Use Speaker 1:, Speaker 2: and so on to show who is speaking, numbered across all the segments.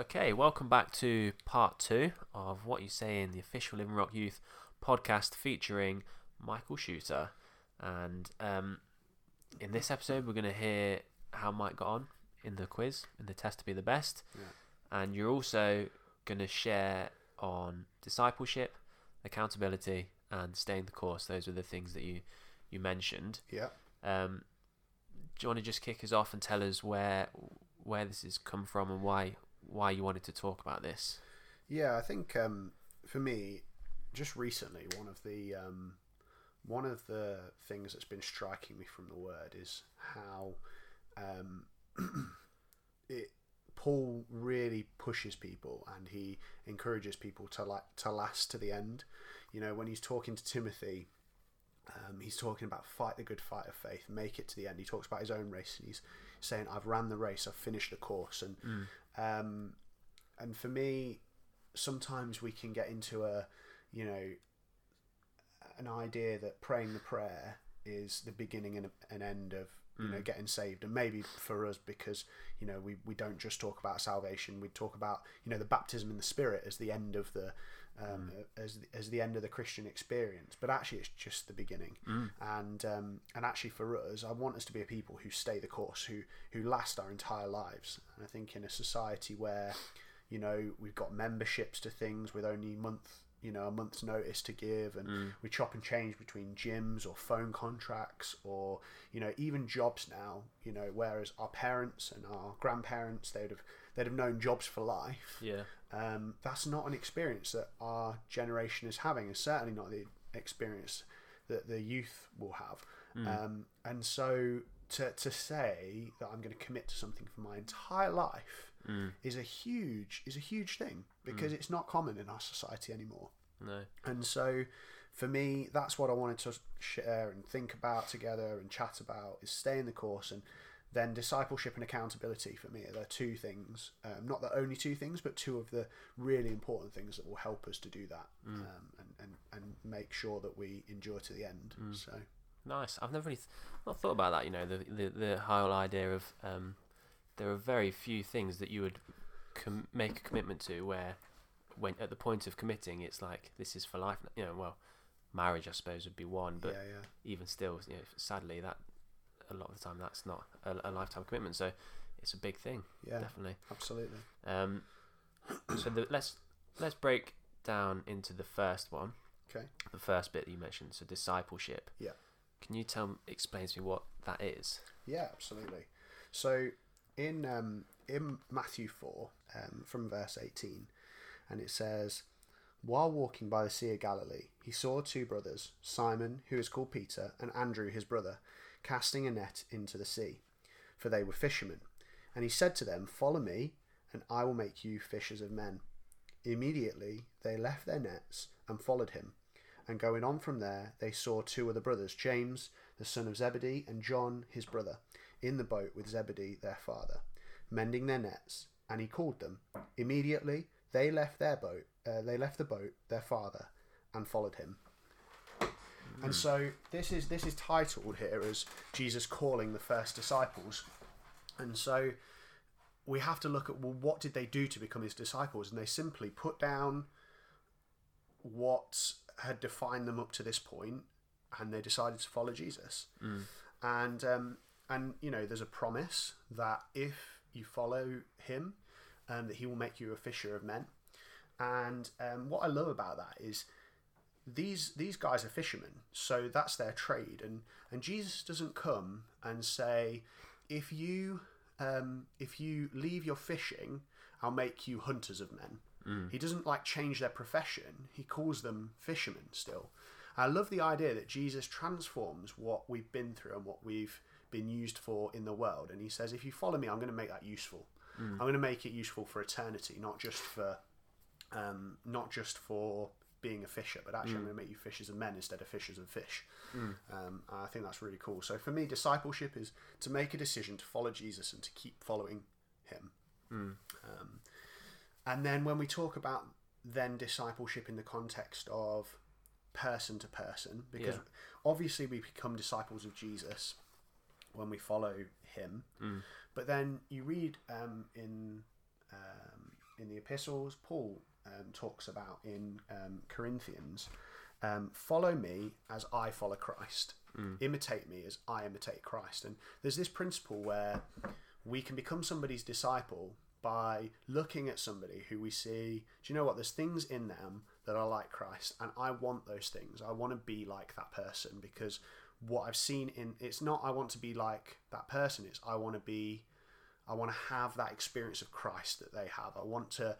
Speaker 1: Okay, welcome back to part two of What You Say in the official Living Rock Youth podcast featuring Michael Shooter. And um, in this episode, we're going to hear how Mike got on in the quiz, in the test to be the best.
Speaker 2: Yeah.
Speaker 1: And you're also going to share on discipleship, accountability, and staying the course. Those were the things that you, you mentioned.
Speaker 2: Yeah.
Speaker 1: Um, do you want to just kick us off and tell us where where this has come from and why why you wanted to talk about this?
Speaker 2: Yeah, I think um, for me, just recently, one of the um, one of the things that's been striking me from the word is how um, it Paul really pushes people and he encourages people to like to last to the end. You know, when he's talking to Timothy, um, he's talking about fight the good fight of faith, make it to the end. He talks about his own race and he's saying, "I've ran the race, I've finished the course." And um, and for me, sometimes we can get into a, you know, an idea that praying the prayer is the beginning and an end of you know getting saved and maybe for us because you know we, we don't just talk about salvation we talk about you know the baptism in the spirit as the end of the um, as as the end of the Christian experience. But actually it's just the beginning. And um, and actually for us I want us to be a people who stay the course who who last our entire lives. And I think in a society where you know we've got memberships to things with only month you know a month's notice to give and we chop and change between gyms or phone contracts or you know even jobs now you know whereas our parents and our grandparents they'd have they'd have known jobs for life.
Speaker 1: Yeah.
Speaker 2: um, that's not an experience that our generation is having and certainly not the experience that the youth will have. Um, and so to, to say that I'm going to commit to something for my entire life is a huge is a huge thing because it's not common in our society anymore
Speaker 1: No.
Speaker 2: and so for me that's what I wanted to share and think about together and chat about is staying the course and then discipleship and accountability for me are the two things um, not the only two things but two of the really important things that will help us to do that um, and, and, and make sure that we endure to the end so
Speaker 1: Nice. I've never really th- not thought about that. You know, the the, the whole idea of um, there are very few things that you would com- make a commitment to where, when at the point of committing, it's like this is for life. You know, well, marriage I suppose would be one, but
Speaker 2: yeah yeah
Speaker 1: even still, you know, sadly that a lot of the time that's not a, a lifetime commitment. So it's a big thing.
Speaker 2: yeah
Speaker 1: Definitely.
Speaker 2: absolutely
Speaker 1: Um, so the, let's let's break down into the first one,
Speaker 2: okay
Speaker 1: the first bit that you mentioned. So discipleship.
Speaker 2: Yeah.
Speaker 1: Can you tell explain to me what that is?
Speaker 2: Yeah, absolutely. So in um, in Matthew four, um, from verse eighteen, and it says, "While walking by the sea of Galilee, he saw two brothers, Simon, who is called Peter, and Andrew his brother, casting a net into the sea, for they were fishermen. And he said to them, Follow me, and I will make you fishers of men. Immediately they left their nets and followed him. And going on from there, they saw two other brothers, James, the son of Zebedee, and John, his brother, in the boat with Zebedee, their father, mending their nets. And he called them. Immediately they left their boat, uh, they left the boat, their father, and followed him. And so this is this is titled here as Jesus calling the first disciples. And so we have to look at well, what did they do to become his disciples? And they simply put down what had defined them up to this point, and they decided to follow Jesus. And um, and you know, there's a promise that if you follow him, um, that he will make you a fisher of men. And um, what I love about that is these these guys are fishermen, so that's their trade. And and Jesus doesn't come and say, if you um, if you leave your fishing, I'll make you hunters of men. He doesn't like change their profession. He calls them fishermen still. I love the idea that Jesus transforms what we've been through and what we've been used for in the world. And he says, if you follow me, I'm going to make that useful. I'm going to make it useful for eternity, not just for um, not just for being a fisher, but actually I'm going to make you fishers of men instead of fishers of fish. Um, I think that's really cool. So for me, discipleship is to make a decision to follow Jesus and to keep following him. Um, and then when we talk about then discipleship in the context of person to person, because
Speaker 1: Yeah.
Speaker 2: obviously we become disciples of Jesus when we follow him, but then you read um, in um, in the epistles, Paul um, talks about in um, Corinthians. Um, follow me as I follow Christ. Imitate me as I imitate Christ. And there's this principle where we can become somebody's disciple by looking at somebody who we see. Do you know what? There's things in them that are like Christ, and I want those things. I want to be like that person because what I've seen in it's not I want to be like that person. It's I want to be. I want to have that experience of Christ that they have. I want to.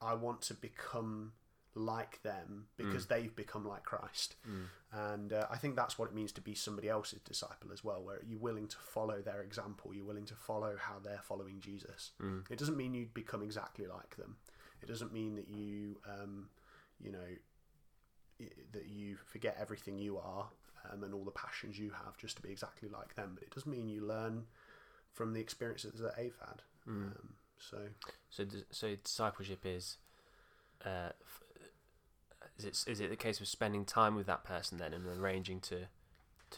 Speaker 2: I want to become like them because they've become like Christ. And uh, I think that's what it means to be somebody else's disciple as well, where you're willing to follow their example, you're willing to follow how they're following Jesus. It doesn't mean you become exactly like them. It doesn't mean that you, um, you know, that you forget everything you are um, and all the passions you have just to be exactly like them. But it doesn't mean you learn from the experiences that they've had. Um, so
Speaker 1: So, so discipleship is, uh, f- is it is it the case of spending time with that person then and arranging to,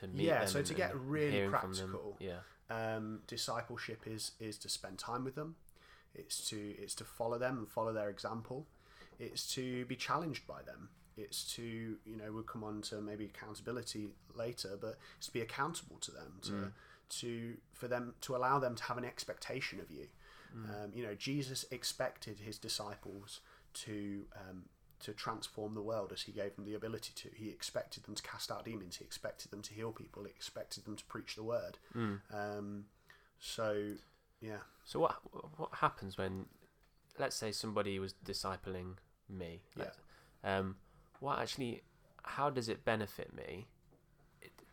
Speaker 1: to meet
Speaker 2: Yeah, so to get really
Speaker 1: hearing from them?
Speaker 2: practical,
Speaker 1: Yeah.
Speaker 2: um, discipleship is is to spend time with them. It's to it's to follow them and follow their example. It's to be challenged by them. It's to you know we'll come on to maybe accountability later, but it's to be accountable to them to to for them to allow them to have an expectation of you. Um, you know Jesus expected his disciples to um, to transform the world as he gave them the ability to. He expected them to cast out demons. He expected them to heal people. He expected them to preach the word. Um, so, yeah,
Speaker 1: So what what happens when, let's say somebody was discipling me?
Speaker 2: Yeah.
Speaker 1: Um, what actually, how does it benefit me?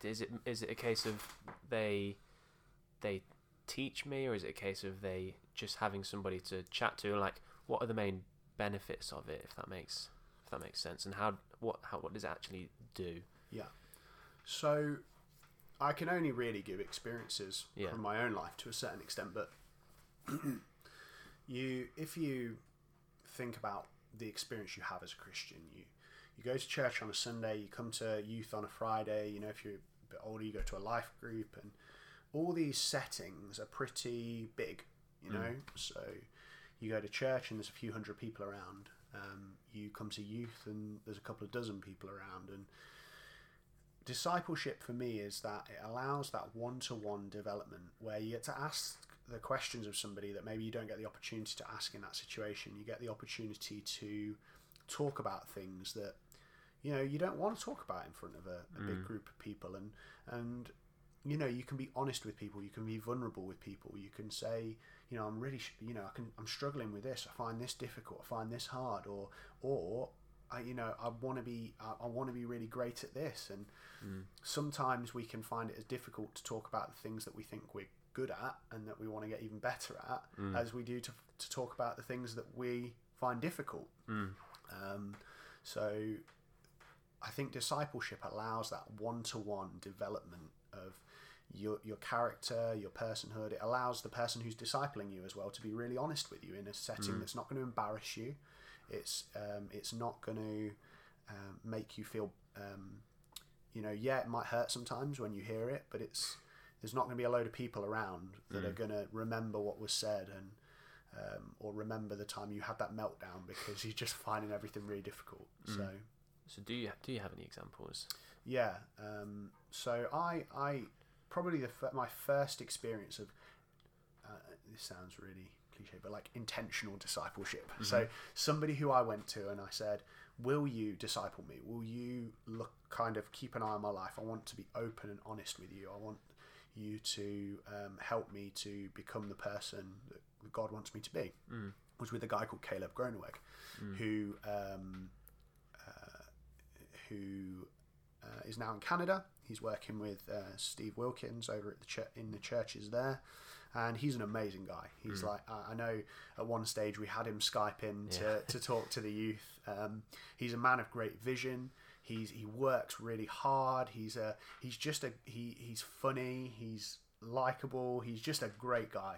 Speaker 1: Is it is it a case of they, they teach me, or is it a case of they just having somebody to chat to? Like, what are the main benefits of it? If that makes if that makes sense, and how what how what does it actually do?
Speaker 2: yeah. So, I can only really give experiences
Speaker 1: Yeah.
Speaker 2: from my own life to a certain extent, but you, if you think about the experience you have as a Christian, you you go to church on a Sunday, you come to youth on a Friday. You know, if you're a bit older, you go to a life group, and all these settings are pretty big. You know, so you go to church and there's a few hundred people around. Um, you come to youth and there's a couple of dozen people around, and discipleship for me is that it allows that one-to-one development where you get to ask the questions of somebody that maybe you don't get the opportunity to ask in that situation you get the opportunity to talk about things that you know you don't want to talk about in front of a, a big mm. group of people and and you know you can be honest with people you can be vulnerable with people you can say you know i'm really sh- you know i can i'm struggling with this i find this difficult i find this hard or or I, you know, I want to be, I, I want to be really great at this, and mm. sometimes we can find it as difficult to talk about the things that we think we're good at and that we want to get even better at, mm. as we do to to talk about the things that we find difficult. Um, so, I think discipleship allows that one-to-one development of your your character, your personhood. It allows the person who's discipling you as well to be really honest with you in a setting that's not going to embarrass you. It's um, it's not going to um, make you feel. Um, you know, yeah, it might hurt sometimes when you hear it, but it's there's not going to be a load of people around that are going to remember what was said and um, or remember the time you had that meltdown because you're just finding everything really difficult. So.
Speaker 1: So do you do you have any examples?
Speaker 2: Yeah. Um, so I, I probably the my first experience of uh, this sounds really cliche, but like intentional discipleship. So somebody who I went to and I said, "Will you disciple me? Will you look kind of keep an eye on my life? I want to be open and honest with you. I want you to um, help me to become the person that God wants me to be." Was with a guy called Caleb Groneweg, who um, who uh, is now in Canada. He's working with uh, Steve Wilkins over at the ch- in the churches there, and he's an amazing guy. He's like I I know at one stage we had him Skype in to,
Speaker 1: Yeah.
Speaker 2: to talk to the youth. Um, he's a man of great vision. He's he works really hard. He's a he's just a he he's funny. He's likable. He's just a great guy,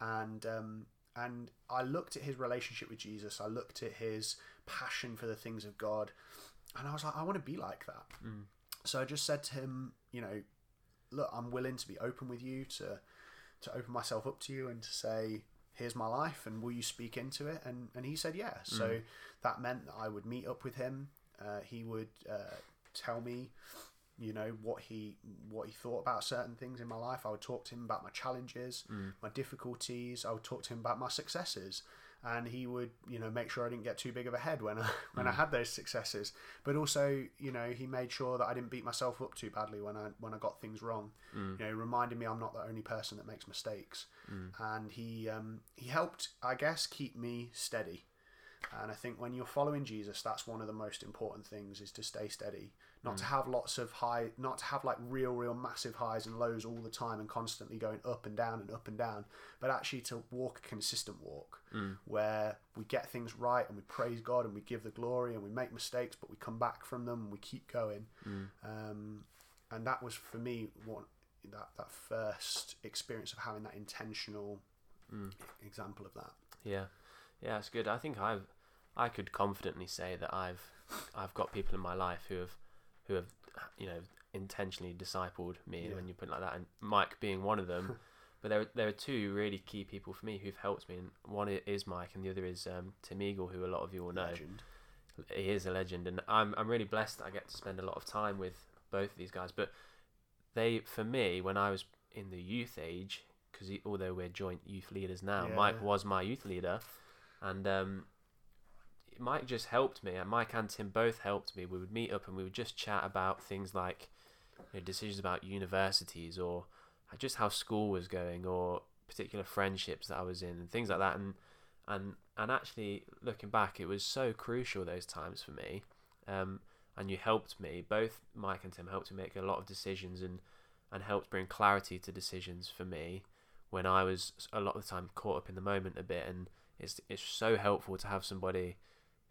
Speaker 2: and um, and I looked at his relationship with Jesus. I looked at his passion for the things of God, and I was like, I want to be like that. So I just said to him, you know, look, I'm willing to be open with you, to to open myself up to you, and to say, here's my life and will you speak into it? And and he said yeah so
Speaker 1: Mm.
Speaker 2: that meant that i would meet up with him. Uh, he would uh, tell me you know what he what he thought about certain things in my life. I would talk to him about my challenges
Speaker 1: Mm.
Speaker 2: my difficulties. I would talk to him about my successes and he would you know make sure i didn't get too big of a head when i when i had those successes. But also you know he made sure that i didn't beat myself up too badly when i when i got things wrong.
Speaker 1: Mm.
Speaker 2: you know reminding me i'm not the only person that makes mistakes. And he um, he helped i guess keep me steady. And i think when you're following jesus that's one of the most important things is to stay steady not to mm. have lots of high not to have like real real massive highs and lows all the time and constantly going up and down and up and down but actually to walk a consistent walk mm. where we get things right and we praise god and we give the glory and we make mistakes but we come back from them and we keep going. Mm. Um, and that was for me one that that first experience of having that intentional example of that.
Speaker 1: Yeah, yeah, it's good. I think I've, I could confidently say that I've, I've got people in my life who have, who have, you know, intentionally discipled me.
Speaker 2: Yeah.
Speaker 1: When you put it like that, and Mike being one of them. but there, there are two really key people for me who've helped me, and one is Mike, and the other is um, Tim Eagle, who a lot of you will know.
Speaker 2: legend
Speaker 1: He is a legend, and I'm, I'm really blessed I get to spend a lot of time with both of these guys. But they, for me, when I was in the youth age, because although we're joint youth leaders now,
Speaker 2: Yeah.
Speaker 1: Mike was my youth leader, and um, Mike just helped me. And Mike and Tim both helped me. We would meet up and we would just chat about things like you know, decisions about universities or just how school was going or particular friendships that I was in and things like that. And and and actually looking back, it was so crucial those times for me. Um, and you helped me. Both Mike and Tim helped me make a lot of decisions and and helped bring clarity to decisions for me when I was a lot of the time caught up in the moment a bit. And it's it's so helpful to have somebody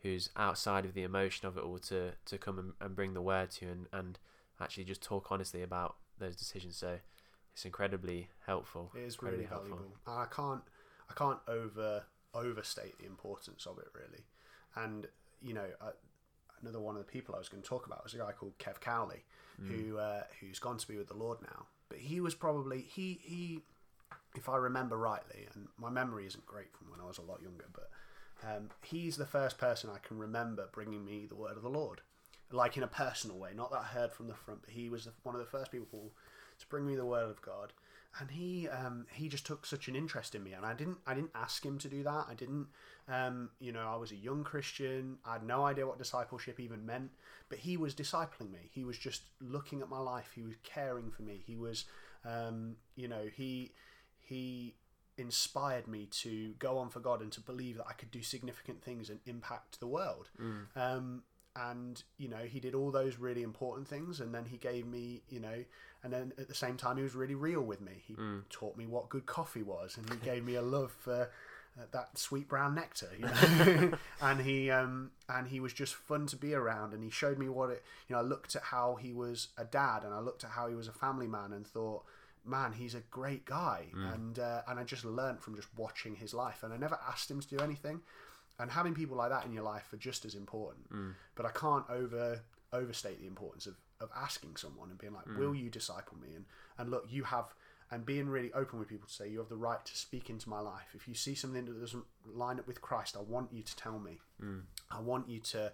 Speaker 1: who's outside of the emotion of it all to to come and, and bring the word to and, and actually just talk honestly about those decisions. So it's incredibly helpful.
Speaker 2: It is really valuable. And I can't I can't over overstate the importance of it really. And you know, I, another one of the people I was going to talk about was a guy called Kev Cowley, who uh, who's gone to be with the Lord now. But he was probably he he, if I remember rightly, and my memory isn't great from when I was a lot younger, but um, he's the first person I can remember bringing me the word of the Lord, like in a personal way. Not that I heard from the front, but he was one of the first people to bring me the word of God. And he um, he just took such an interest in me, and I didn't I didn't ask him to do that. I didn't um, you know I was a young Christian. I had no idea what discipleship even meant, but he was discipling me. He was just looking at my life. He was caring for me. He was um, you know he he inspired me to go on for God and to believe that I could do significant things and impact the world. Um, and you know he did all those really important things, and then he gave me you know, and then at the same time he was really real with me. He taught me what good coffee was, and he gave me a love for. Uh, that sweet brown nectar, you know, and he um, and he was just fun to be around, and he showed me what it. You know, I looked at how he was a dad, and I looked at how he was a family man, and thought, man, he's a great guy, and uh, and I just learnt from just watching his life, and I never asked him to do anything, and having people like that in your life are just as important. But I can't over overstate the importance of, of asking someone and being like, will you disciple me? And and look, you have and being really open with people to say you have the right to speak into my life. If you see something that doesn't line up with Christ, I want you to tell me. I want you to,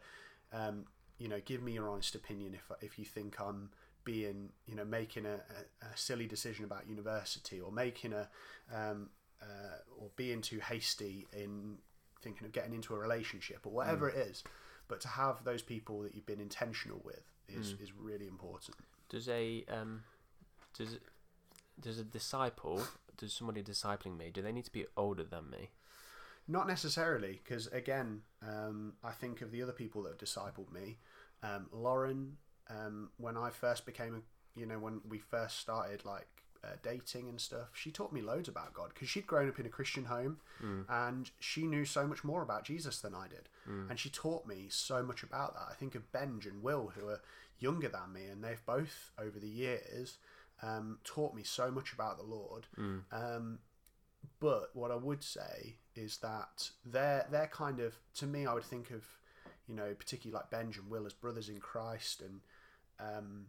Speaker 2: um, you know, give me your honest opinion if if you think I'm being, you know, making a, a, a silly decision about university or making a, um, uh, or being too hasty in thinking of getting into a relationship or whatever it is. But to have those people that you've been intentional with is, is really important.
Speaker 1: Does a um, does does a disciple does somebody discipling me? Do they need to be older than me?
Speaker 2: Not necessarily, because again, um, I think of the other people that have discipled me. Um, Lauren, um, when I first became a, you know, when we first started like uh, dating and stuff, she taught me loads about God because she'd grown up in a Christian home and she knew so much more about Jesus than I did. And she taught me so much about that. I think of Benj and Will, who are younger than me, and they've both, over the years, um, taught me so much about the Lord. Um, but what I would say is that they're they're kind of to me I would think of you know particularly like Benj and Will as brothers in Christ and um,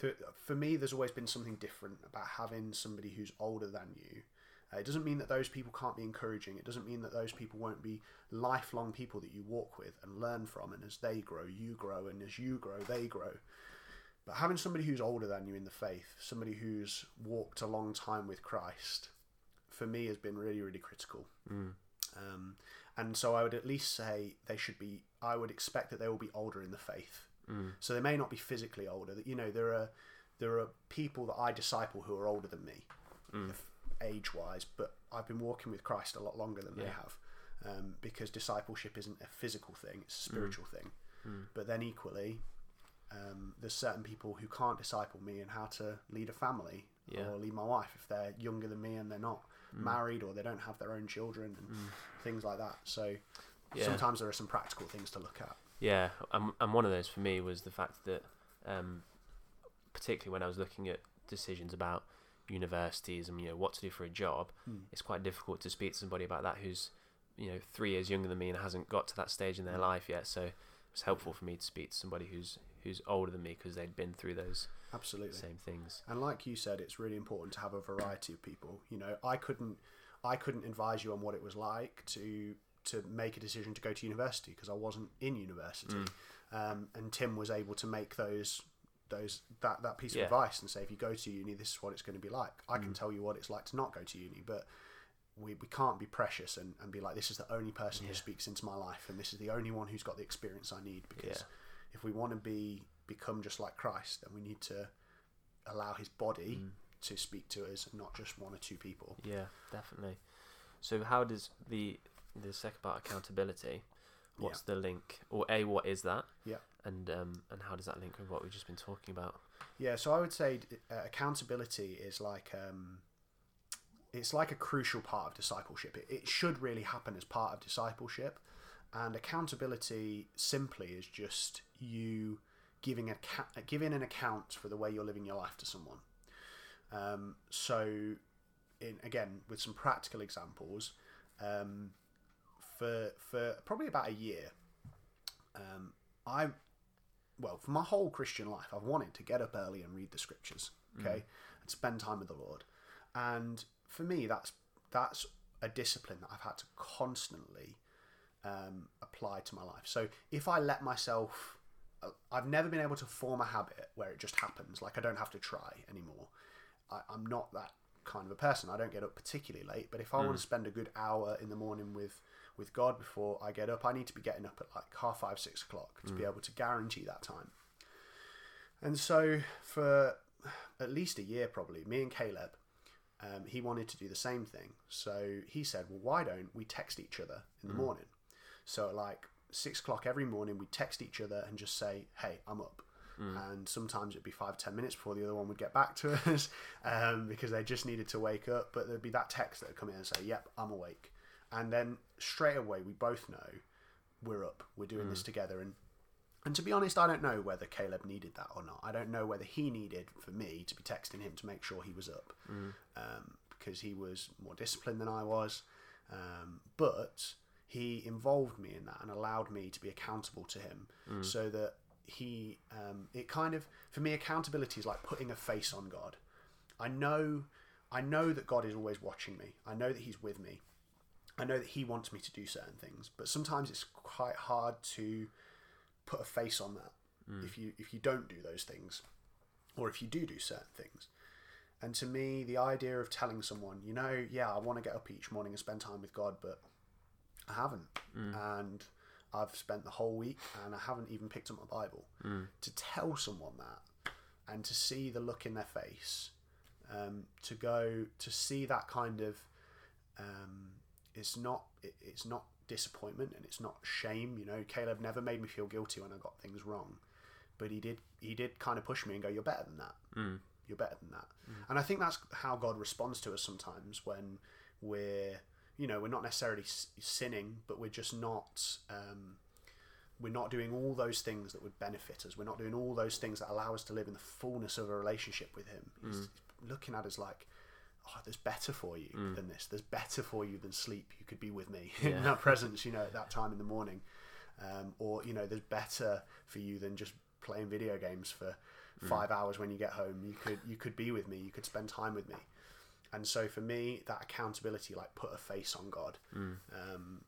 Speaker 2: th- for me there's always been something different about having somebody who's older than you Uh, it doesn't mean that those people can't be encouraging. It doesn't mean that those people won't be lifelong people that you walk with and learn from. And as they grow, you grow, and as you grow, they grow. But having somebody who's older than you in the faith, somebody who's walked a long time with Christ, for me has been really, really critical. Um, and so I would at least say they should be. I would expect that they will be older in the faith. Mm. So they may not be physically older. That you know there are there are people that I disciple who are older than me, mm. age wise, but I've been walking with Christ a lot longer than they have, um, because discipleship isn't a physical thing; it's a mm. spiritual thing. But then equally, um, there's certain people who can't disciple me in how to lead a family
Speaker 1: Yeah.
Speaker 2: or lead my wife if they're younger than me and they're not married or they don't have their own children and things like that. So
Speaker 1: Yeah.
Speaker 2: sometimes there are some practical things to look at.
Speaker 1: Yeah, and, and one of those for me was the fact that, um, particularly when I was looking at decisions about universities and you know what to do for a job, it's quite difficult to speak to somebody about that who's you know three years younger than me and hasn't got to that stage in their life yet. So it was helpful for me to speak to somebody who's who's older than me because they'd been through those
Speaker 2: Absolutely.
Speaker 1: same things.
Speaker 2: And like you said, it's really important to have a variety of people. You know, I couldn't, I couldn't advise you on what it was like to to make a decision to go to university because I wasn't in university. Um, and Tim was able to make those those that that piece
Speaker 1: Yeah.
Speaker 2: of advice and say, if you go to uni, this is what it's going to be like. I can tell you what it's like to not go to uni, but we, we can't be precious and, and be like this is the only person who speaks into my life and this is the only one who's got the experience I need because
Speaker 1: Yeah.
Speaker 2: if we want to be become just like Christ then we need to allow his body
Speaker 1: Mm.
Speaker 2: to speak to us and not just one or two people
Speaker 1: Yeah, definitely. So how does the the second part accountability? What's the link, or a what is that?
Speaker 2: Yeah.
Speaker 1: And um and how does that link with what we've just been talking about?
Speaker 2: yeah so I would say uh, accountability is like um, it's like a crucial part of discipleship it, it should really happen as part of discipleship and accountability simply is just you giving a giving an account for the way you're living your life to someone um, so in again with some practical examples um, for for probably about a year um, I well for my whole Christian life I've wanted to get up early and read the scriptures okay and spend time with the Lord. And for me that's that's a discipline that I've had to constantly um, apply to my life. So if I let myself uh, I've never been able to form a habit where it just happens like I don't have to try anymore. I, I'm not that kind of a person. I don't get up particularly late, but if I want to spend a good hour in the morning with with God before I get up, I need to be getting up at like half five, six o'clock to be able to guarantee that time. And so for at least a year, probably, me and Caleb, um, he wanted to do the same thing. So he said, "Well, why don't we text each other in the morning?" So at like six o'clock every morning, we text each other and just say, "Hey, I'm up." And sometimes it'd be five ten minutes before the other one would get back to us um, because they just needed to wake up. But there'd be that text that would come in and say, "Yep, I'm awake," and then straight away we both know we're up. We're doing this together. And and to be honest, I don't know whether Caleb needed that or not. I don't know whether he needed for me to be texting him to make sure he was up um, because he was more disciplined than I was. Um, but he involved me in that and allowed me to be accountable to him so that he, um, it kind of, for me, accountability is like putting a face on God. I know, I know that God is always watching me. I know that He's with me. I know that He wants me to do certain things, but sometimes it's quite hard to put a face on that if you if you don't do those things, or if you do do certain things. And to me, the idea of telling someone, you know, yeah, I want to get up each morning and spend time with God, but I haven't, and I've spent the whole week and I haven't even picked up my Bible. To tell someone that, and to see the look in their face, um, to go to see that kind of, um, it's not it, it's not disappointment and it's not shame. You know, Caleb never made me feel guilty when I got things wrong, but he did he did kind of push me and go, "You're better than that. Mm. You're better than that." Mm. And I think that's how God responds to us sometimes when we're you know we're not necessarily s- sinning, but we're just not. Um, we're not doing all those things that would benefit us. We're not doing all those things that allow us to live in the fullness of a relationship with Him. He's mm. looking at us like, oh, there's better for you than this. There's better for you than sleep. You could be with me
Speaker 1: Yeah.
Speaker 2: in that presence, you know, at that time in the morning. Um, or, you know, there's better for you than just playing video games for five hours when you get home. You could, you could be with me. You could spend time with me. and so for me, that accountability, like put a face on God,
Speaker 1: Mm.
Speaker 2: um,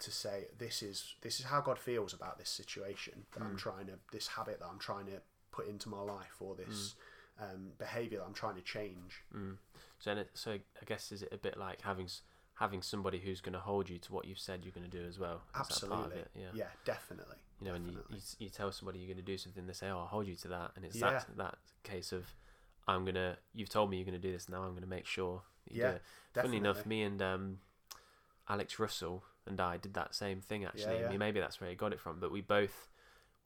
Speaker 2: to say this is this is how God feels about this situation that
Speaker 1: Mm.
Speaker 2: I'm trying to this habit that I'm trying to put into my life or this
Speaker 1: Mm.
Speaker 2: Um, behavior that I'm trying to change.
Speaker 1: So, it, so I guess is it a bit like having having somebody who's going to hold you to what you've said you're going to do as well? Is that part of
Speaker 2: Absolutely.
Speaker 1: Yeah.
Speaker 2: yeah, definitely.
Speaker 1: You know, when you, you you tell somebody you're going to do something, they say, "Oh, I'll hold you to that," and it's
Speaker 2: Yeah.
Speaker 1: that that case of, "I'm gonna, you've told me you're going to do this. Now I'm going to make sure
Speaker 2: Yeah,
Speaker 1: do it." Funny enough,
Speaker 2: definitely.
Speaker 1: me and um, Alex Russell and I did that same thing actually.
Speaker 2: Yeah,
Speaker 1: I mean, maybe that's where he got it from, but we both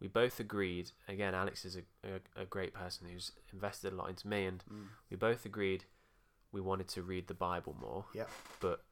Speaker 1: we both agreed. Again, Alex is a, a, a great person who's invested a lot into me, and
Speaker 2: Mm.
Speaker 1: we both agreed we wanted to read the Bible more.
Speaker 2: Yep.
Speaker 1: But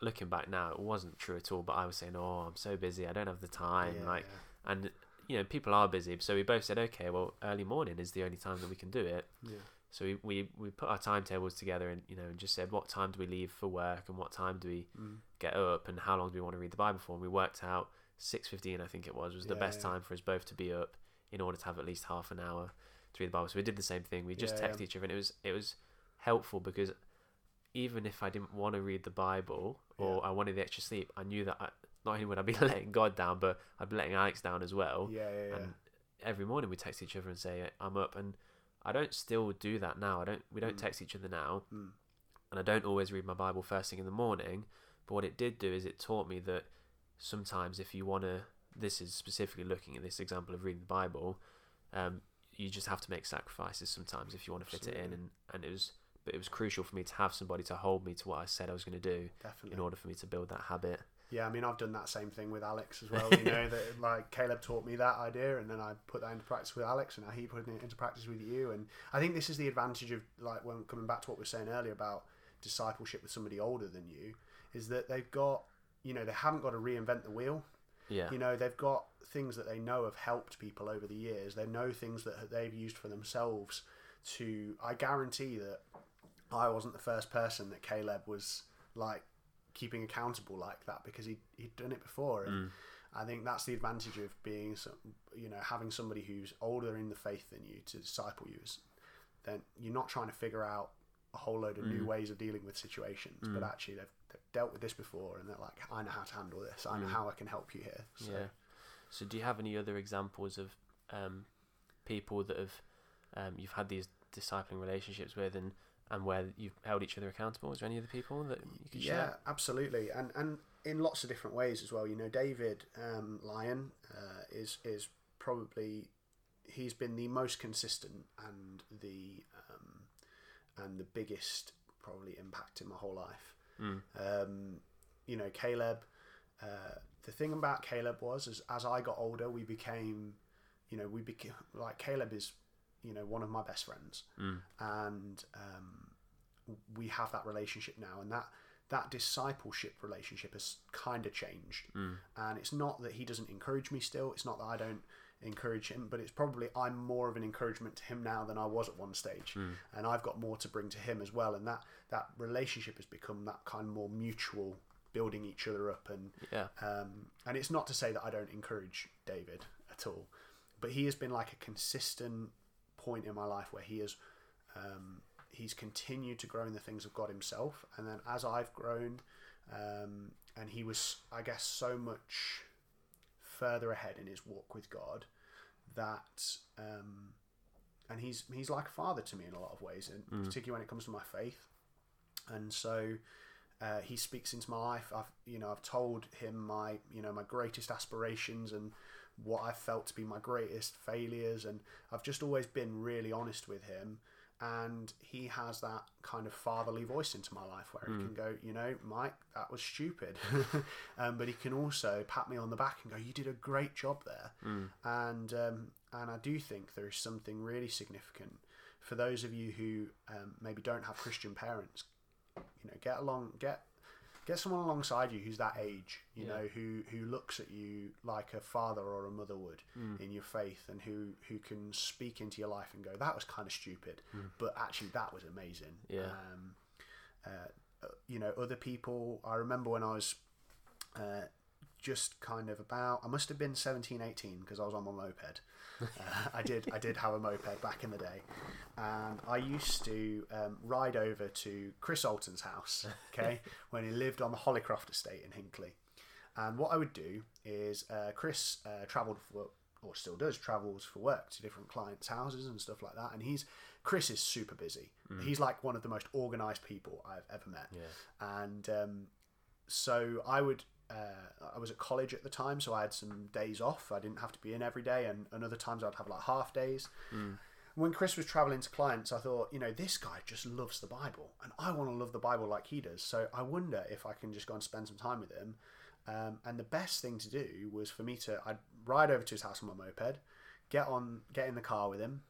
Speaker 1: looking back now, it wasn't true at all. But I was saying, "Oh, I'm so busy. I don't have the time."
Speaker 2: Yeah,
Speaker 1: like,
Speaker 2: yeah.
Speaker 1: and you know, people are busy. So we both said, "Okay, well, early morning is the only time that we can do it."
Speaker 2: Yeah.
Speaker 1: So we, we, we put our timetables together and you know and just said what time do we leave for work and what time do we
Speaker 2: Mm.
Speaker 1: get up and how long do we want to read the Bible for? And we worked out six fifteen I think it was was the
Speaker 2: Yeah,
Speaker 1: best
Speaker 2: yeah.
Speaker 1: time for us both to be up in order to have at least half an hour to read the Bible. So we did the same thing. We just
Speaker 2: Yeah,
Speaker 1: texted each other and it was it was helpful because even if I didn't want to read the Bible or. I wanted the extra sleep, I knew that I, not only would I be letting God down, but I'd be letting Alex down as well
Speaker 2: Yeah, yeah, yeah.
Speaker 1: and every morning we text each other and say I'm up and I don't still do that now I don't we don't
Speaker 2: Mm.
Speaker 1: text each other now
Speaker 2: Mm.
Speaker 1: and I don't always read my Bible first thing in the morning but what it did do is it taught me that sometimes if you want to this is specifically looking at this example of reading the Bible um, you just have to make sacrifices sometimes if you want to fit it in and, and it was but it was crucial for me to have somebody to hold me to what I said I was going to do
Speaker 2: Definitely.
Speaker 1: in order for me to build that habit
Speaker 2: Yeah, I mean, I've done that same thing with Alex as well. You know, that like Caleb taught me that idea, and then I put that into practice with Alex, and now he put it into practice with you. And I think this is the advantage of like when coming back to what we were saying earlier about discipleship with somebody older than you, is that they've got, you know, they haven't got to reinvent the wheel.
Speaker 1: yeah
Speaker 2: You know, they've got things that they know have helped people over the years. They know things that they've used for themselves. To I guarantee that I wasn't the first person that Caleb was like keeping accountable like that because he he'd done it before. And mm. I think that's the advantage of being some, you know, having somebody who's older in the faith than you to disciple you. Is then you're not trying to figure out a whole load of new ways of dealing with situations, but actually they've, they've dealt with this before and they're like, I know how to handle this. I know how I can help you here. So,
Speaker 1: Yeah. So, do you have any other examples of um, people that have um, you've had these discipling relationships with, and and where you've held each other accountable? Is there any other people that you could
Speaker 2: yeah,
Speaker 1: share?
Speaker 2: absolutely, and and in lots of different ways as well. You know, David um, Lyon uh, is is probably he's been the most consistent and the um, and the biggest probably impact in my whole life.
Speaker 1: Mm.
Speaker 2: Um, you know, Caleb. Uh, the thing about Caleb was, as as I got older, we became, you know, we became like Caleb is, you know, one of my best friends,
Speaker 1: Mm.
Speaker 2: and um, we have that relationship now, and that that discipleship relationship has kind of changed.
Speaker 1: Mm.
Speaker 2: And it's not that he doesn't encourage me still. It's not that I don't encourage him, but it's probably I'm more of an encouragement to him now than I was at one stage,
Speaker 1: Mm.
Speaker 2: and I've got more to bring to him as well. And that that relationship has become that kind of more mutual, building each other up and
Speaker 1: Yeah.
Speaker 2: um, and it's not to say that I don't encourage David at all, but he has been like a consistent point in my life where he has um, he's continued to grow in the things of God himself, and then as I've grown, um, and he was I guess so much further ahead in his walk with God that um, and he's he's like a father to me in a lot of ways, and particularly when it comes to my faith, and so uh, he speaks into my life. I've you know I've told him my you know my greatest aspirations and what I felt to be my greatest failures, and I've just always been really honest with him. And he has that kind of fatherly voice into my life where he can go, you know, Mike, that was stupid. um, but he can also pat me on the back and go, you did a great job there. And um, and I do think there is something really significant for those of you who um, maybe don't have Christian parents you know get along get get someone alongside you who's that age you
Speaker 1: Yeah.
Speaker 2: know who who looks at you like a father or a mother would
Speaker 1: Mm.
Speaker 2: in your faith and who who can speak into your life and go that was kind of stupid but actually that was amazing
Speaker 1: Mm. Yeah.
Speaker 2: um, uh, uh, you know other people i remember when i was uh, just kind of about I must have been 17, 18 because I was on my moped. Uh, I did I did have a moped back in the day, and I used to um, ride over to Chris Alton's house. Okay, when he lived on the Hollycroft estate in Hinckley and what I would do is uh, Chris uh, travelled for or still does travels for work to different clients' houses and stuff like that, and he's Chris is super busy. He's like one of the most organised people I've ever met,
Speaker 1: Yeah.
Speaker 2: and um, so I would. Uh, I was at college at the time, so I had some days off. I didn't have to be in every day, and, and other times I'd have like half days. When Chris was traveling to clients, I thought, you know, this guy just loves the Bible, and I want to love the Bible like he does. So I wonder if I can just go and spend some time with him. Um, and the best thing to do was for me to I'd ride over to his house on my moped, get on, get in the car with him,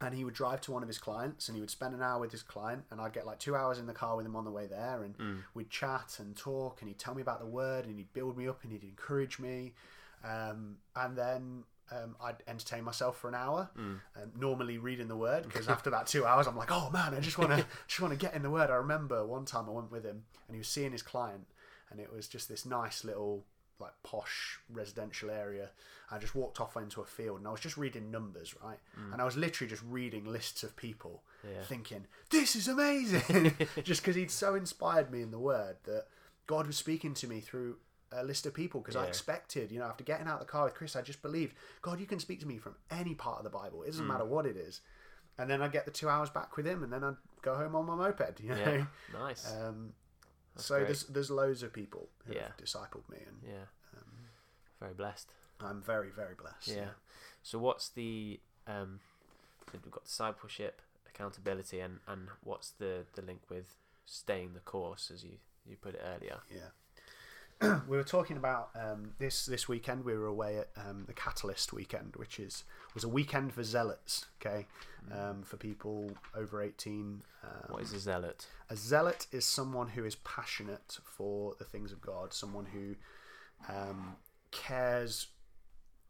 Speaker 2: and he would drive to one of his clients and he would spend an hour with his client and I'd get like two hours in the car with him on the way there and we'd chat and talk and he'd tell me about the word and he'd build me up and he'd encourage me um, and then um, I'd entertain myself for an hour um, normally reading the word because after that two hours I'm like oh man I just want to just want to get in the word. I remember one time I went with him and he was seeing his client and it was just this nice little like posh residential area. I just walked off into a field and I was just reading numbers, right? And I was literally just reading lists of people,
Speaker 1: Yeah.
Speaker 2: thinking, "This is amazing!" just because he'd so inspired me in the Word that God was speaking to me through a list of people. Because I expected, you know, after getting out of the car with Chris, I just believed God, you can speak to me from any part of the Bible. It doesn't matter what it is. And then I'd get the two hours back with him, and then I'd go home on my moped. You know.
Speaker 1: Yeah. Nice.
Speaker 2: Um, so
Speaker 1: great.
Speaker 2: there's there's loads of people who
Speaker 1: Yeah.
Speaker 2: have discipled me, and
Speaker 1: yeah.
Speaker 2: um,
Speaker 1: Very blessed.
Speaker 2: I'm very very blessed.
Speaker 1: Yeah. So what's the um so we've got discipleship, accountability and and what's the the link with staying the course as you you put it earlier.
Speaker 2: Yeah. we were talking about um, this this weekend. We were away at um, the Catalyst weekend, which is was a weekend for zealots. Okay, um, for people over eighteen. Um,
Speaker 1: Mm. What is a zealot?
Speaker 2: a zealot is someone who is passionate for the things of God. Someone who um, cares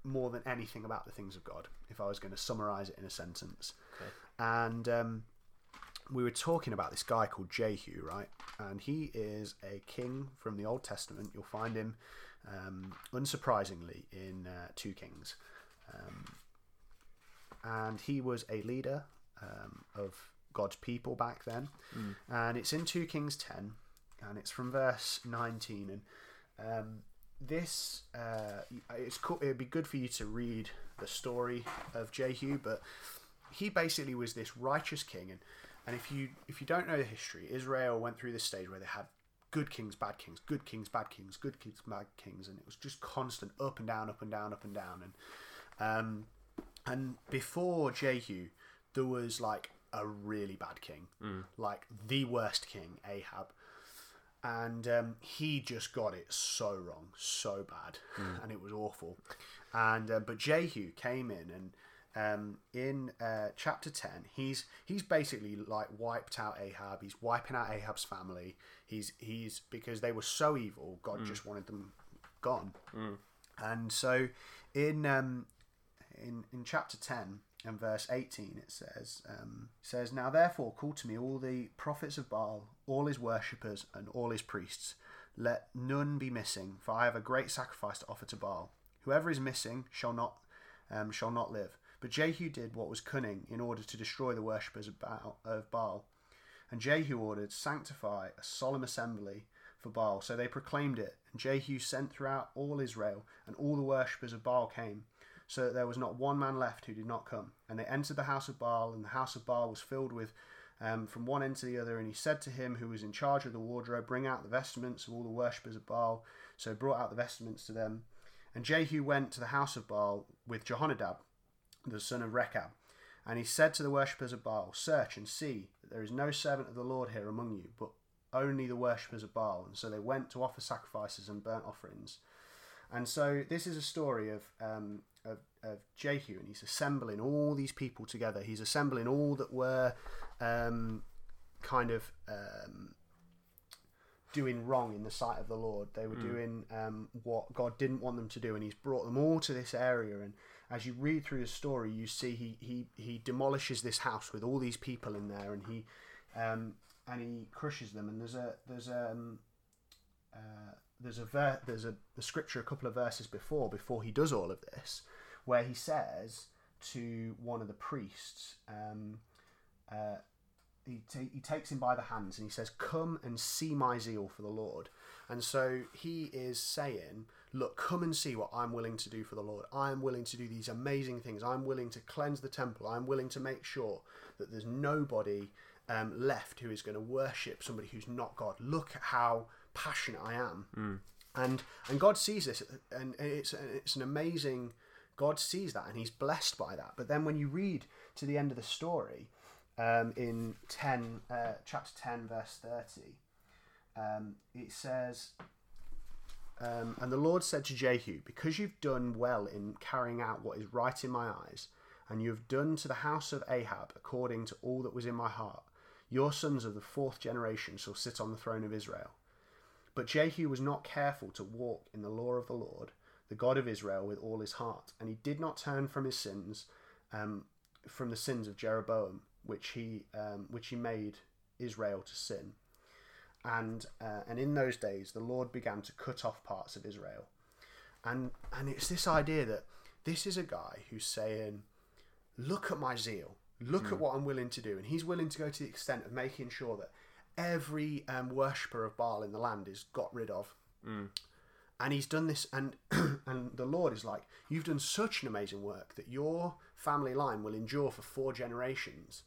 Speaker 2: more than anything about the things of God. If I was going to summarize it in a sentence,
Speaker 1: Okay.
Speaker 2: and um, we were talking about this guy called Jehu, right? And he is a king from the Old Testament. You'll find him, um, unsurprisingly, in uh, Two Kings. Um, and he was a leader um, of God's people back then. And it's in 2 Kings 10, and it's from verse 19. And um, this, uh, it's cool. it'd be good for you to read the story of Jehu, but he basically was this righteous king. And, and if you if you don't know the history, Israel went through this stage where they had good kings, bad kings, good kings, bad kings, good kings, bad kings, and it was just constant up and down, up and down, up and down. And um, and before Jehu, there was like a really bad king, like the worst king, Ahab. And um, he just got it so wrong, so bad, and it was awful. And uh, but Jehu came in, and um, in uh, chapter ten, he's he's basically like wiped out Ahab. He's wiping out Ahab's family. He's he's because they were so evil. God just wanted them gone. And so in um, in in chapter 10 and verse 18 it says um, says now therefore call to me all the prophets of baal all his worshippers and all his priests let none be missing for i have a great sacrifice to offer to baal whoever is missing shall not um, shall not live but jehu did what was cunning in order to destroy the worshippers of baal, and jehu ordered sanctify a solemn assembly for Baal. So they proclaimed it, and Jehu sent throughout all Israel, and all the worshippers of Baal came, so that there was not one man left who did not come. And they entered the house of Baal, and the house of Baal was filled with um, from one end to the other. And he said to him who was in charge of the wardrobe, Bring out the vestments of all the worshippers of Baal. So he brought out the vestments to them. And Jehu went to the house of Baal with Jehonadab, the son of Rechab. And he said to the worshippers of Baal, Search and see that there is no servant of the Lord here among you, but only the worshippers of Baal. And so they went to offer sacrifices and burnt offerings. And so this is a story of, um, of, of Jehu, and he's assembling all these people together. He's assembling all that were um, kind of um, doing wrong in the sight of the Lord. They were doing um, what God didn't want them to do, and he's brought them all to this area. And as you read through the story, you see he he, he demolishes this house with all these people in there, and he um, and he crushes them. And there's a there's um, uh, there's a ver- there's a the scripture a couple of verses before before he does all of this, where he says to one of the priests, um, uh, he ta- he takes him by the hands and he says, "Come and see my zeal for the Lord." And so he is saying, "Look, come and see what I'm willing to do for the Lord. I am willing to do these amazing things. I'm willing to cleanse the temple. I'm willing to make sure that there's nobody." Um, left who is going to worship somebody who's not God. Look at how passionate I am, and and God sees this, and it's it's an amazing. God sees that, and He's blessed by that. But then when you read to the end of the story, um, in ten, uh, chapter ten, verse thirty, um, it says, um, "And the Lord said to Jehu, Because you've done well in carrying out what is right in my eyes, and you have done to the house of Ahab according to all that was in my heart, your sons of the fourth generation shall sit on the throne of Israel." But Jehu was not careful to walk in the law of the Lord, the God of Israel, with all his heart, and he did not turn from his sins, um, from the sins of Jeroboam, which he um, which he made Israel to sin. And uh, and in those days, the Lord began to cut off parts of Israel, and and it's this idea that this is a guy who's saying, "Look at my zeal. Look at what I'm willing to do," and he's willing to go to the extent of making sure that every um, worshipper of Baal in the land is got rid of. And he's done this, and and the Lord is like, "You've done such an amazing work that your family line will endure for four generations."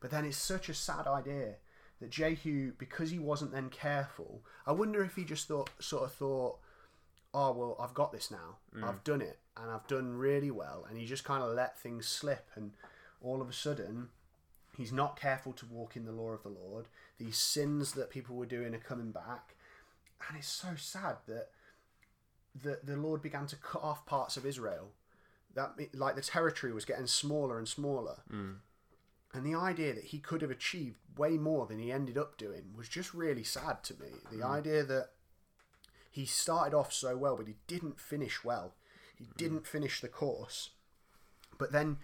Speaker 2: But then it's such a sad idea that Jehu, because he wasn't then careful, I wonder if he just thought, sort of thought, "Oh well, I've got this now. Mm. I've done it, and I've done really well," and he just kind of let things slip, and all of a sudden, he's not careful to walk in the law of the Lord. These sins that people were doing are coming back, and it's so sad that the the Lord began to cut off parts of Israel. That like the territory was getting smaller and smaller, and the idea that he could have achieved way more than he ended up doing was just really sad to me. The idea that he started off so well, but he didn't finish well. He didn't finish the course. But then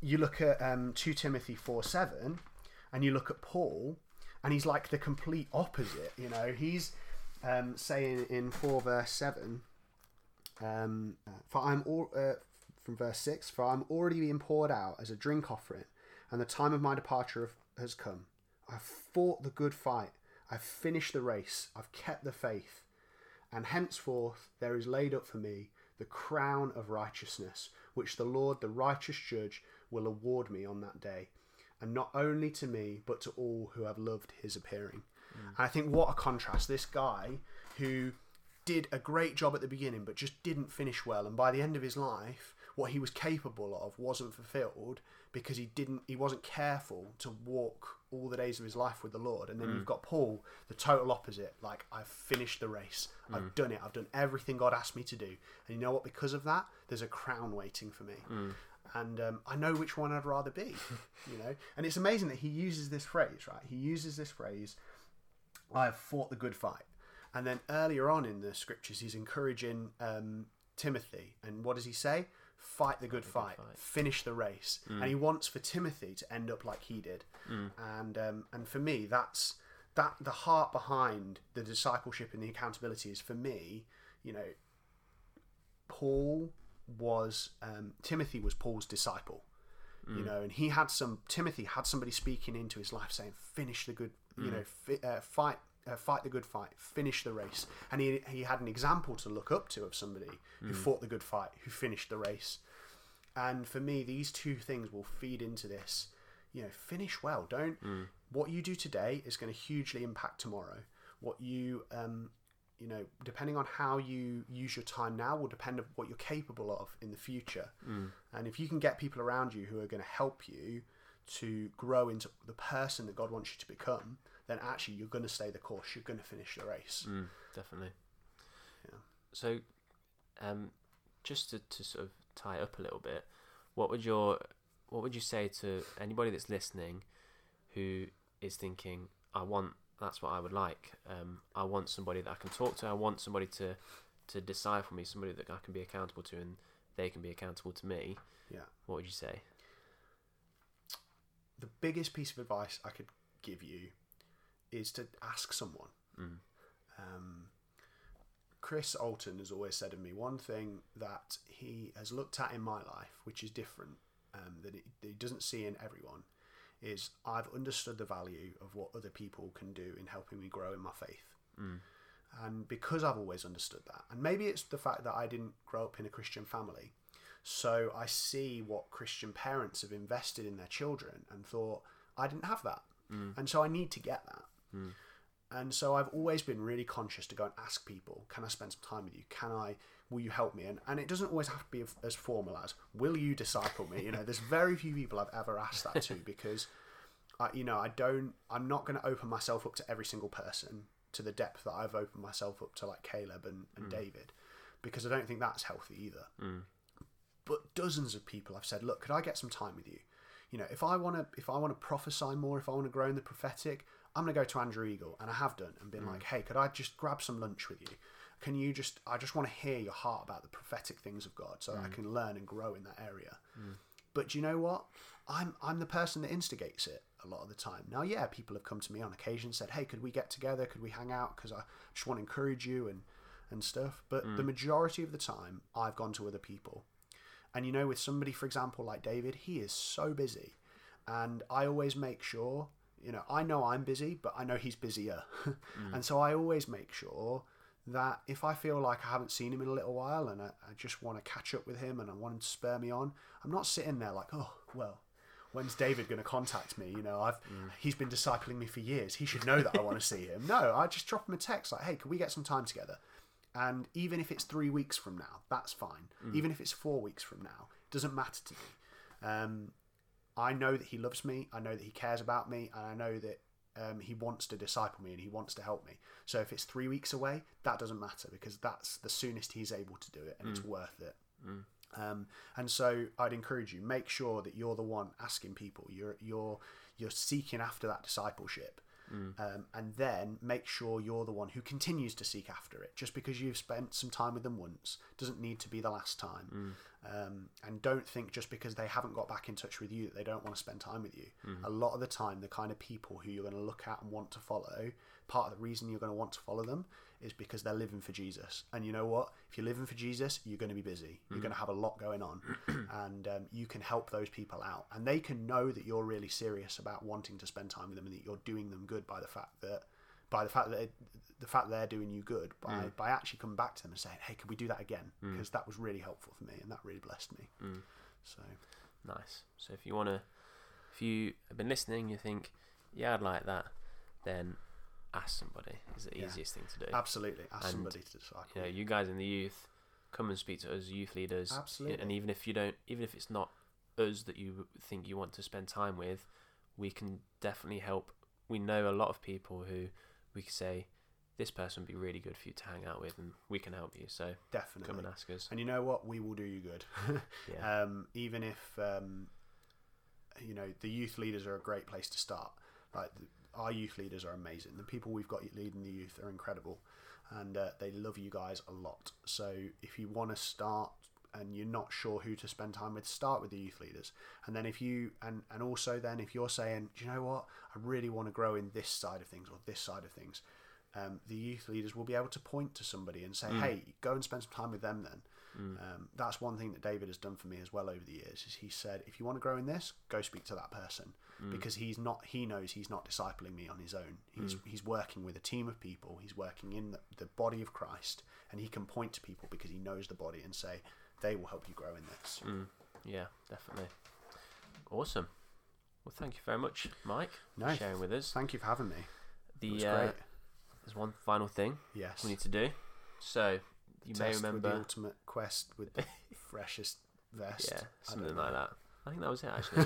Speaker 2: you look at um, 2 Timothy 4 7, and you look at Paul, and he's like the complete opposite. You know, he's um, saying in 4 verse 7, um, for I'm all, uh, from verse 6, for I'm already being poured out as a drink offering, and the time of my departure has come. I've fought the good fight, I've finished the race, I've kept the faith, and henceforth there is laid up for me the crown of righteousness, which the Lord, the righteous judge, will award me on that day, and not only to me, but to all who have loved his appearing. Mm. And I think what a contrast. This guy who did a great job at the beginning, but just didn't finish well, and by the end of his life, what he was capable of wasn't fulfilled because he didn't he wasn't careful to walk all the days of his life with the Lord. And then you've got Paul, the total opposite. Like I've finished the race. I've done it. I've done everything God asked me to do. And you know what? Because of that, there's a crown waiting for me. And um, I know which one I'd rather be. you know. And it's amazing that he uses this phrase. Right? He uses this phrase. I have fought the good fight. And then earlier on in the scriptures, he's encouraging um, Timothy. And what does he say? Fight the good fight,
Speaker 1: fight.
Speaker 2: finish the race. And he wants for Timothy to end up like he did. And um, and for me, that's that the heart behind the discipleship and the accountability is for me. You know, Paul was um, Timothy was Paul's disciple. You know, and he had some Timothy had somebody speaking into his life saying, "Finish the good, you know, fi- uh, fight, uh, fight the good fight, finish the race." And he he had an example to look up to of somebody who fought the good fight, who finished the race. And for me, these two things will feed into this. You know, finish well. Don't what you do today is going to hugely impact tomorrow. What you um, you know, depending on how you use your time now will depend on what you're capable of in the future. And if you can get people around you who are going to help you to grow into the person that God wants you to become, then actually you're going to stay the course. You're going to finish the race.
Speaker 1: Mm, definitely.
Speaker 2: Yeah.
Speaker 1: So, um, just to, to sort of tie it up a little bit, what would your what would you say to anybody that's listening who is thinking, I want that's what I would like. Um, I want somebody that I can talk to. I want somebody to to decide for me, somebody that I can be accountable to, and they can be accountable to me.
Speaker 2: Yeah.
Speaker 1: What would you say?
Speaker 2: The biggest piece of advice I could give you is to ask someone.
Speaker 1: Mm.
Speaker 2: Um, Chris Alton has always said of me one thing that he has looked at in my life, which is different, um, that, he, that he doesn't see in everyone, is I've understood the value of what other people can do in helping me grow in my faith. And because I've always understood that, and maybe it's the fact that I didn't grow up in a Christian family, so I see what Christian parents have invested in their children and thought, I didn't have that. And so I need to get that. Mm. And so I've always been really conscious to go and ask people, can I spend some time with you? Can I, will you help me? And, and it doesn't always have to be as formal as, will you disciple me? You know, there's very few people I've ever asked that to because, I, you know, I don't, I'm not going to open myself up to every single person to the depth that I've opened myself up to like Caleb and, and mm. David because I don't think that's healthy either. Mm. But dozens of people I've said, look, could I get some time with you? You know, if I want to, if I want to prophesy more, if I want to grow in the prophetic, I'm going to go to Andrew Eagle, and I have done, and been mm. like, hey, could I just grab some lunch with you? Can you just, I just want to hear your heart about the prophetic things of God, so that I mm. can learn and grow in that area. Mm. But do you know what? I'm I'm the person that instigates it a lot of the time. Now, yeah, people have come to me on occasion said, "Hey, could we get together? Could we hang out? Because I just want to encourage you and and stuff." But the majority of the time, I've gone to other people. And you know, with somebody, for example, like David, he is so busy, and I always make sure. You know, I know I'm busy, but I know he's busier, mm. and so I always make sure that if I feel like I haven't seen him in a little while and I, I just want to catch up with him and I want him to spur me on, I'm not sitting there like, oh, well, when's David going to contact me? You know, I've mm. he's been discipling me for years. He should know that I want to see him. No, I just drop him a text like, hey, can we get some time together? And even if it's three weeks from now, that's fine. Mm. Even if it's four weeks from now, doesn't matter to me. Um, I know that he loves me. I know that he cares about me, and I know that um, he wants to disciple me and he wants to help me. So if it's three weeks away, that doesn't matter because that's the soonest he's able to do it, and it's worth it. Um, and so I'd encourage you make sure that you're the one asking people. You're you're you're seeking after that discipleship. Um, and then make sure you're the one who continues to seek after it. Just because you've spent some time with them once doesn't need to be the last time. Um, and don't think just because they haven't got back in touch with you that they don't want to spend time with you. A lot of the time, the kind of people who you're going to look at and want to follow, part of the reason you're going to want to follow them is because they're living for Jesus. And you know what? If you're living for Jesus, you're going to be busy. You're going to mm. have a lot going on, and um, you can help those people out. And they can know that you're really serious about wanting to spend time with them, and that you're doing them good by the fact that by the fact that it, the fact they're doing you good by mm. by actually coming back to them and saying, "Hey, can we do that again?" Mm. Because that was really helpful for me, and that really blessed me. So
Speaker 1: Nice. So if you want to, if you have been listening, you think, yeah, I'd like that, then ask somebody. Is the
Speaker 2: Yeah.
Speaker 1: easiest thing to do.
Speaker 2: absolutely, ask
Speaker 1: And,
Speaker 2: somebody to disciple.
Speaker 1: You know, you guys in the youth, come and speak to us youth leaders.
Speaker 2: Absolutely.
Speaker 1: And even if you don't, even if it's not us that you think you want to spend time with, we can definitely help. We know a lot of people who we could say, this person would be really good for you to hang out with, and we can help you. So
Speaker 2: Definitely.
Speaker 1: come and ask us.
Speaker 2: And you know what? We will do you good.
Speaker 1: Yeah.
Speaker 2: um, even if um, you know the youth leaders are a great place to start. Like the, our youth leaders are amazing. The people we've got leading the youth are incredible, and uh, they love you guys a lot. So if you want to start and you're not sure who to spend time with, start with the youth leaders. And then if you and and also then if you're saying, do you know what? I really want to grow in this side of things or this side of things. Um, the youth leaders will be able to point to somebody and say, "Hey, go and spend some time with them." Then, um, that's one thing that David has done for me as well over the years. Is he said, if you want to grow in this, go speak to that person because he's not. He knows he's not discipling me on his own. He's he's working with a team of people. He's working in the, the body of Christ, and he can point to people because he knows the body and say they will help you grow in this.
Speaker 1: Mm, yeah, definitely. Awesome. Well, thank you very much, Mike,
Speaker 2: No,
Speaker 1: for sharing with us.
Speaker 2: Thank you for having me.
Speaker 1: The uh, there's one final thing
Speaker 2: Yes.
Speaker 1: we need to do. So you may
Speaker 2: Test with
Speaker 1: remember,
Speaker 2: the ultimate quest with the freshest vest.
Speaker 1: yeah, something like that. I think that was it actually.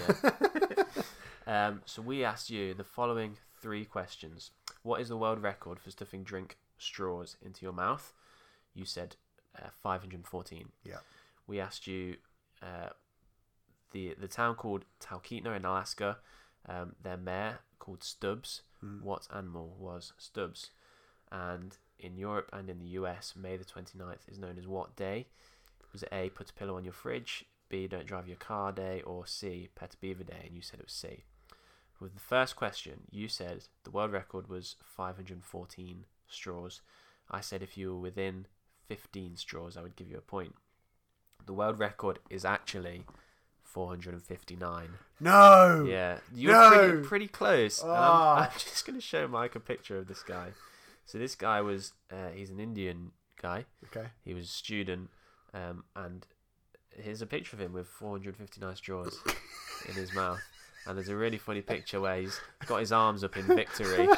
Speaker 1: Yeah. um, so we asked you the following three questions: What is the world record for stuffing drink straws into your mouth? You said uh, 514.
Speaker 2: Yeah.
Speaker 1: We asked you uh, the the town called Talkeetna in Alaska. Um, their mayor called Stubbs.
Speaker 2: Mm.
Speaker 1: What animal was Stubbs? And in Europe and in the US, May the 29th is known as what day? Was it A, put a pillow on your fridge, B, don't drive your car day, or C, pet a beaver day? And you said it was C. With the first question, you said the world record was 514 straws. I said if you were within 15 straws, I would give you a point. The world record is actually 459.
Speaker 2: No.
Speaker 1: Yeah, you were
Speaker 2: No!
Speaker 1: pretty, pretty close. And I'm,
Speaker 2: Ah.
Speaker 1: I'm just going to show Mike a picture of this guy. So this guy was, uh, he's an Indian guy.
Speaker 2: Okay.
Speaker 1: He was a student, um, and here's a picture of him with 459 straws in his mouth. And there's a really funny picture where he's got his arms up in victory,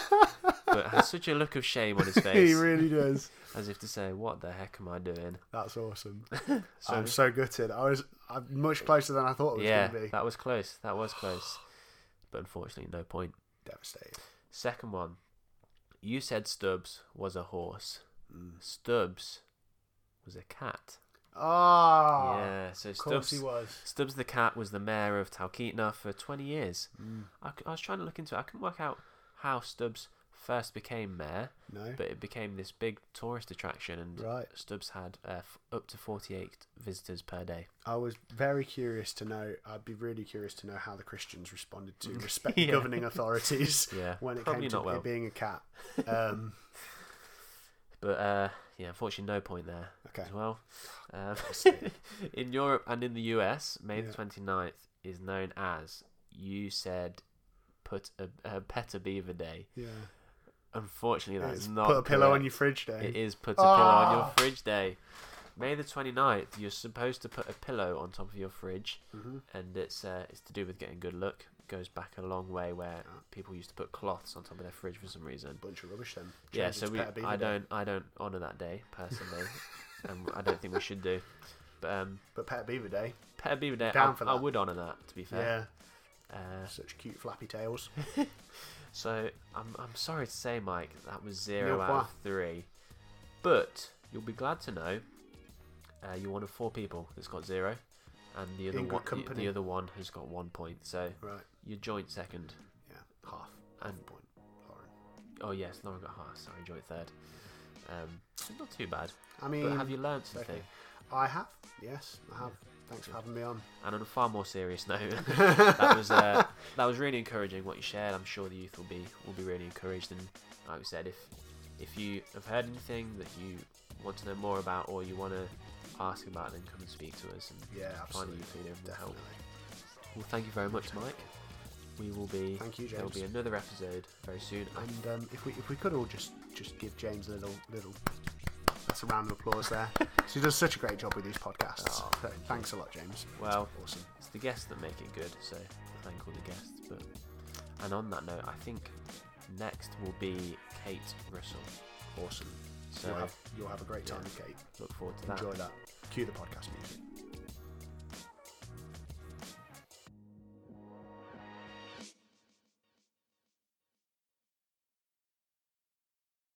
Speaker 1: but has such a look of shame on his face.
Speaker 2: he really does.
Speaker 1: as if to say, "What the heck am I doing?"
Speaker 2: That's awesome.
Speaker 1: So
Speaker 2: I'm so gutted. I was I'm much closer than I thought it was
Speaker 1: yeah,
Speaker 2: going to be.
Speaker 1: that was close. That was close, but unfortunately, no point.
Speaker 2: Devastated.
Speaker 1: Second one, you said Stubbs was a horse.
Speaker 2: Mm.
Speaker 1: Stubbs was a cat.
Speaker 2: Ah.
Speaker 1: yeah, so Stubbs
Speaker 2: he was.
Speaker 1: Stubbs the cat was the mayor of Talkeetna for 20 years.
Speaker 2: Mm.
Speaker 1: I, I was trying to look into it. I couldn't work out how Stubbs first became mayor,
Speaker 2: No.
Speaker 1: but it became this big tourist attraction, and
Speaker 2: Right.
Speaker 1: Stubbs had uh, f- up to 48 visitors per day.
Speaker 2: I was very curious to know. I'd be really curious to know how the Christians responded to respect
Speaker 1: Yeah.
Speaker 2: governing authorities
Speaker 1: Yeah,
Speaker 2: when it
Speaker 1: probably
Speaker 2: came to
Speaker 1: well.
Speaker 2: it being a cat. Um,
Speaker 1: But uh, yeah, unfortunately, no point there
Speaker 2: okay.
Speaker 1: as well. Um, in Europe and in the US, May
Speaker 2: Yeah.
Speaker 1: the 29th is known as, you said, put a, a Pet a Beaver Day.
Speaker 2: Yeah.
Speaker 1: Unfortunately, that's not
Speaker 2: put a pillow on your fridge day.
Speaker 1: It is put a pillow on your
Speaker 2: Ah.
Speaker 1: fridge day. May the 29th, you're supposed to put a pillow on top of your fridge,
Speaker 2: hmm
Speaker 1: and it's uh, it's to do with getting good luck. Goes back a long way where people used to put cloths on top of their fridge for some reason.
Speaker 2: Bunch of rubbish then.
Speaker 1: Yeah, so we
Speaker 2: Pet a Beaver
Speaker 1: I don't I don't honour that day personally, and I don't think we should do. But um,
Speaker 2: But Pet Beaver Day.
Speaker 1: Pet Beaver Day,
Speaker 2: Down
Speaker 1: I,
Speaker 2: for
Speaker 1: I would honour that. To be fair,
Speaker 2: Yeah.
Speaker 1: uh,
Speaker 2: Such cute flappy tails.
Speaker 1: So I'm I'm sorry to say, Mike, that was zero out
Speaker 2: point.
Speaker 1: of three. But you'll be glad to know uh, you're one of four people that's got zero, and the other
Speaker 2: In
Speaker 1: one the other one has got one point. So
Speaker 2: Right.
Speaker 1: You're joint second.
Speaker 2: Yeah. Half.
Speaker 1: And-
Speaker 2: Half a point. Lauren.
Speaker 1: Oh yes, Lauren got half. Sorry, joint third. Um, not too bad.
Speaker 2: I mean,
Speaker 1: But have you learned
Speaker 2: it's okay.
Speaker 1: something?
Speaker 2: I have. Yes, I have. Thanks for having me on.
Speaker 1: And on a far more serious note, that was uh, that was really encouraging what you shared. I'm sure the youth will be will be really encouraged. And like we said, if if you have heard anything that you want to know more about or you want to ask about, then come and speak to us. And
Speaker 2: Yeah,
Speaker 1: find a
Speaker 2: absolutely.
Speaker 1: youth leader will help. Well, thank you very much, Mike. We will be.
Speaker 2: Thank you, James.
Speaker 1: There will be another episode very soon.
Speaker 2: And um, if we if we could all just just give James a little little that's a round of applause there. he does such a great job with these podcasts.
Speaker 1: Oh,
Speaker 2: so thanks a lot, James.
Speaker 1: Well,
Speaker 2: Awesome.
Speaker 1: it's the guests that make it good. So thank all the guests. But and on that note, I think next will be Kate Russell.
Speaker 2: Awesome.
Speaker 1: So
Speaker 2: you'll, have, you'll have a great time, Kate.
Speaker 1: look forward to that.
Speaker 2: Enjoy that. Cue the podcast music.